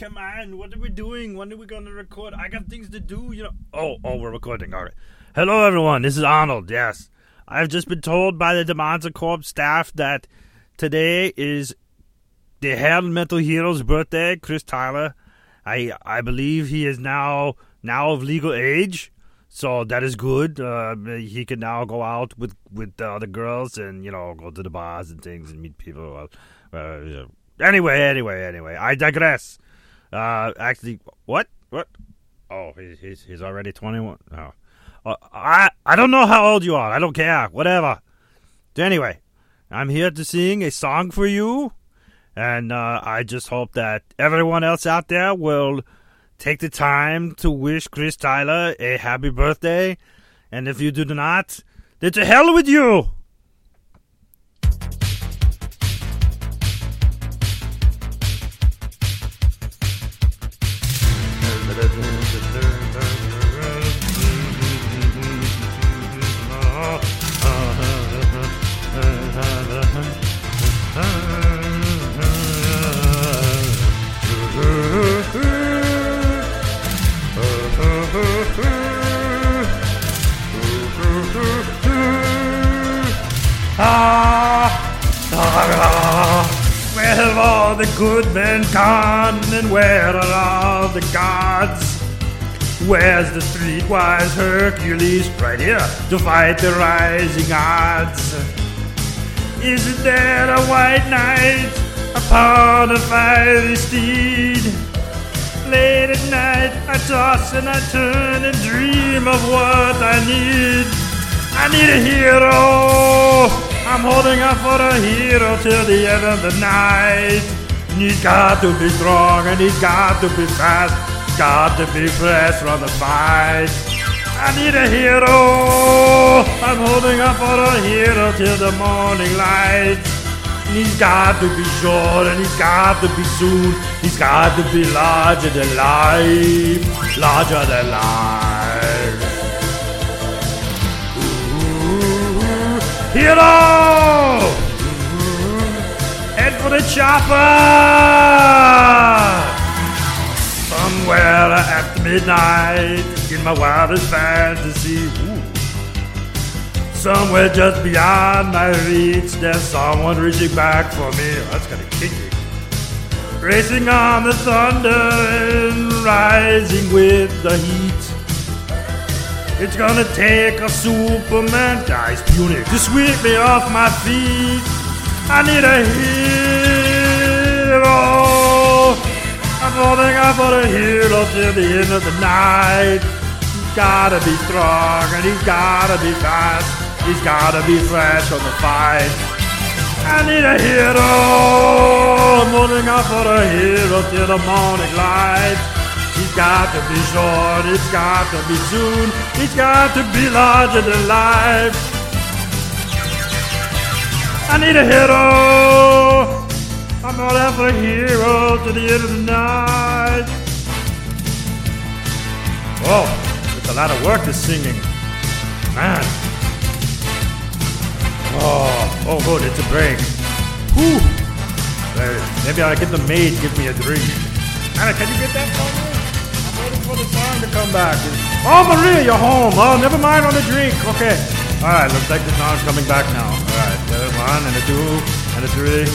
come on. What are we doing? When are we going to record? I got things to do, you know. Oh, oh, we're recording. All right. Hello, everyone. This is Arnold. Yes. I've just been told by the Demonza Corp staff that today is the Hell Metal Hero's birthday, Chris Tyler. I I believe he is now now of legal age, so that is good. Uh, he can now go out with with the other girls and you know go to the bars and things and meet people. Uh, yeah. Anyway, anyway, anyway, I digress. Uh, actually, what what? Oh, he's he's, already twenty one. Oh. Uh, I I don't know how old you are. I don't care. Whatever. Anyway, I'm here to sing a song for you, and uh, I just hope that everyone else out there will take the time to wish Chris Tyler a happy birthday. And if you do not, then to hell with you. All the good men gone, and where are all the gods? Where's the streetwise Hercules right here to fight the rising odds? Isn't there a white knight upon a fiery steed? Late at night I toss and I turn and dream of what I need. I need a hero. I'm holding out for a hero till the end of the night. And he's got to be strong and he's got to be fast. Got to be fresh from the fight. I need a hero. I'm holding out for a hero till the morning light. And he's got to be short and he's got to be soon. He's got to be larger than life. Larger than life. Hero! Head for the chopper! Somewhere after midnight, in my wildest fantasy. Ooh. Somewhere just beyond my reach, there's someone reaching back for me. Oh, that's kind of kinky. Racing on the thunder and rising with the heat. It's gonna take a Superman dice unit to sweep me off my feet. I need a hero. I'm holding out for a hero till the end of the night. He's gotta be strong and he's gotta be fast. He's gotta be fresh on the fight. I need a hero. I'm holding out for a hero till the morning light. He's got to be short, it's got to be soon, he's got to be larger than life. I need a hero. I'm not after a hero to the end of the night. Oh, it's a lot of work this singing. Man. Oh, oh good, it's a break. Whew. Maybe I'll get the maid give me a drink. Anna, can you get that for me? For the song to come back. Oh, Maria, you're home. Oh, never mind on the drink. Okay. All right, looks like the song's coming back now. All right, there's one and a two and a three.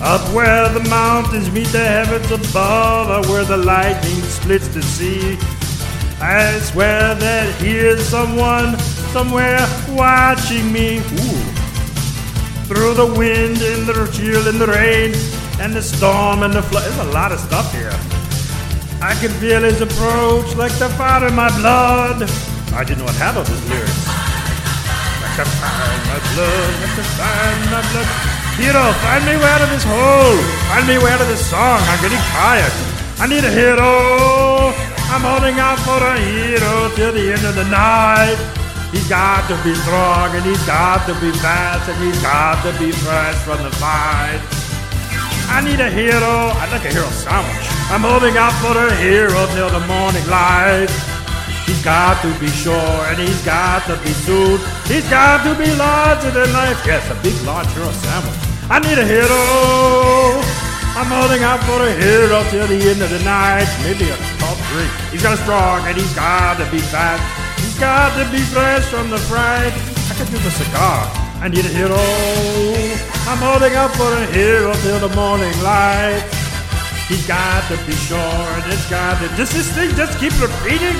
Up where the mountains meet the heavens above, or where the lightning splits the sea. I swear that here's someone somewhere watching me. Ooh. Through the wind and the chill and the rain and the storm and the flood. There's a lot of stuff here. I can feel his approach like the fire in my blood. I didn't know what handle his lyrics. Like the fire in my blood, like the fire in my blood. Hero, find me way out of this hole. Find me way out of this song. I'm getting tired. I need a hero. I'm holding out for a hero till the end of the night. He's got to be strong and he's got to be fast and he's got to be fresh from the fight. I need a hero. I'd like a hero sandwich. I'm holding out for a hero till the morning light. He's got to be sure and he's got to be soon. He's got to be larger than life. Yes, a big large hero sandwich. I need a hero. I'm holding out for a hero till the end of the night. Maybe a top drink. He's got to strong and he's got to be fat. He's got to be fresh from the fried. I could do the cigar. I need a hero. I'm holding out for a hero till the morning light. He's got to be sure it's got to. Does this thing just keep repeating?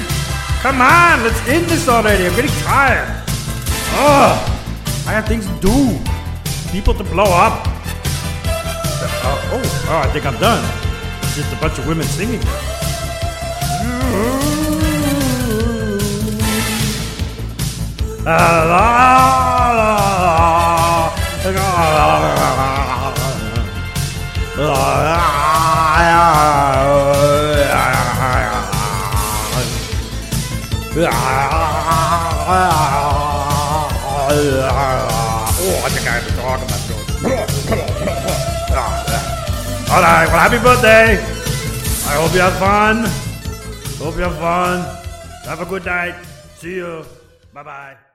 Come on, let's end this already. I'm getting tired. Ugh. I have things to do. People to blow up. Uh, oh, oh, I think I'm done. It's just a bunch of women singing. Oh, All right, well, happy birthday. I hope you have fun. Hope you have fun. Have a good night. See you. Bye bye.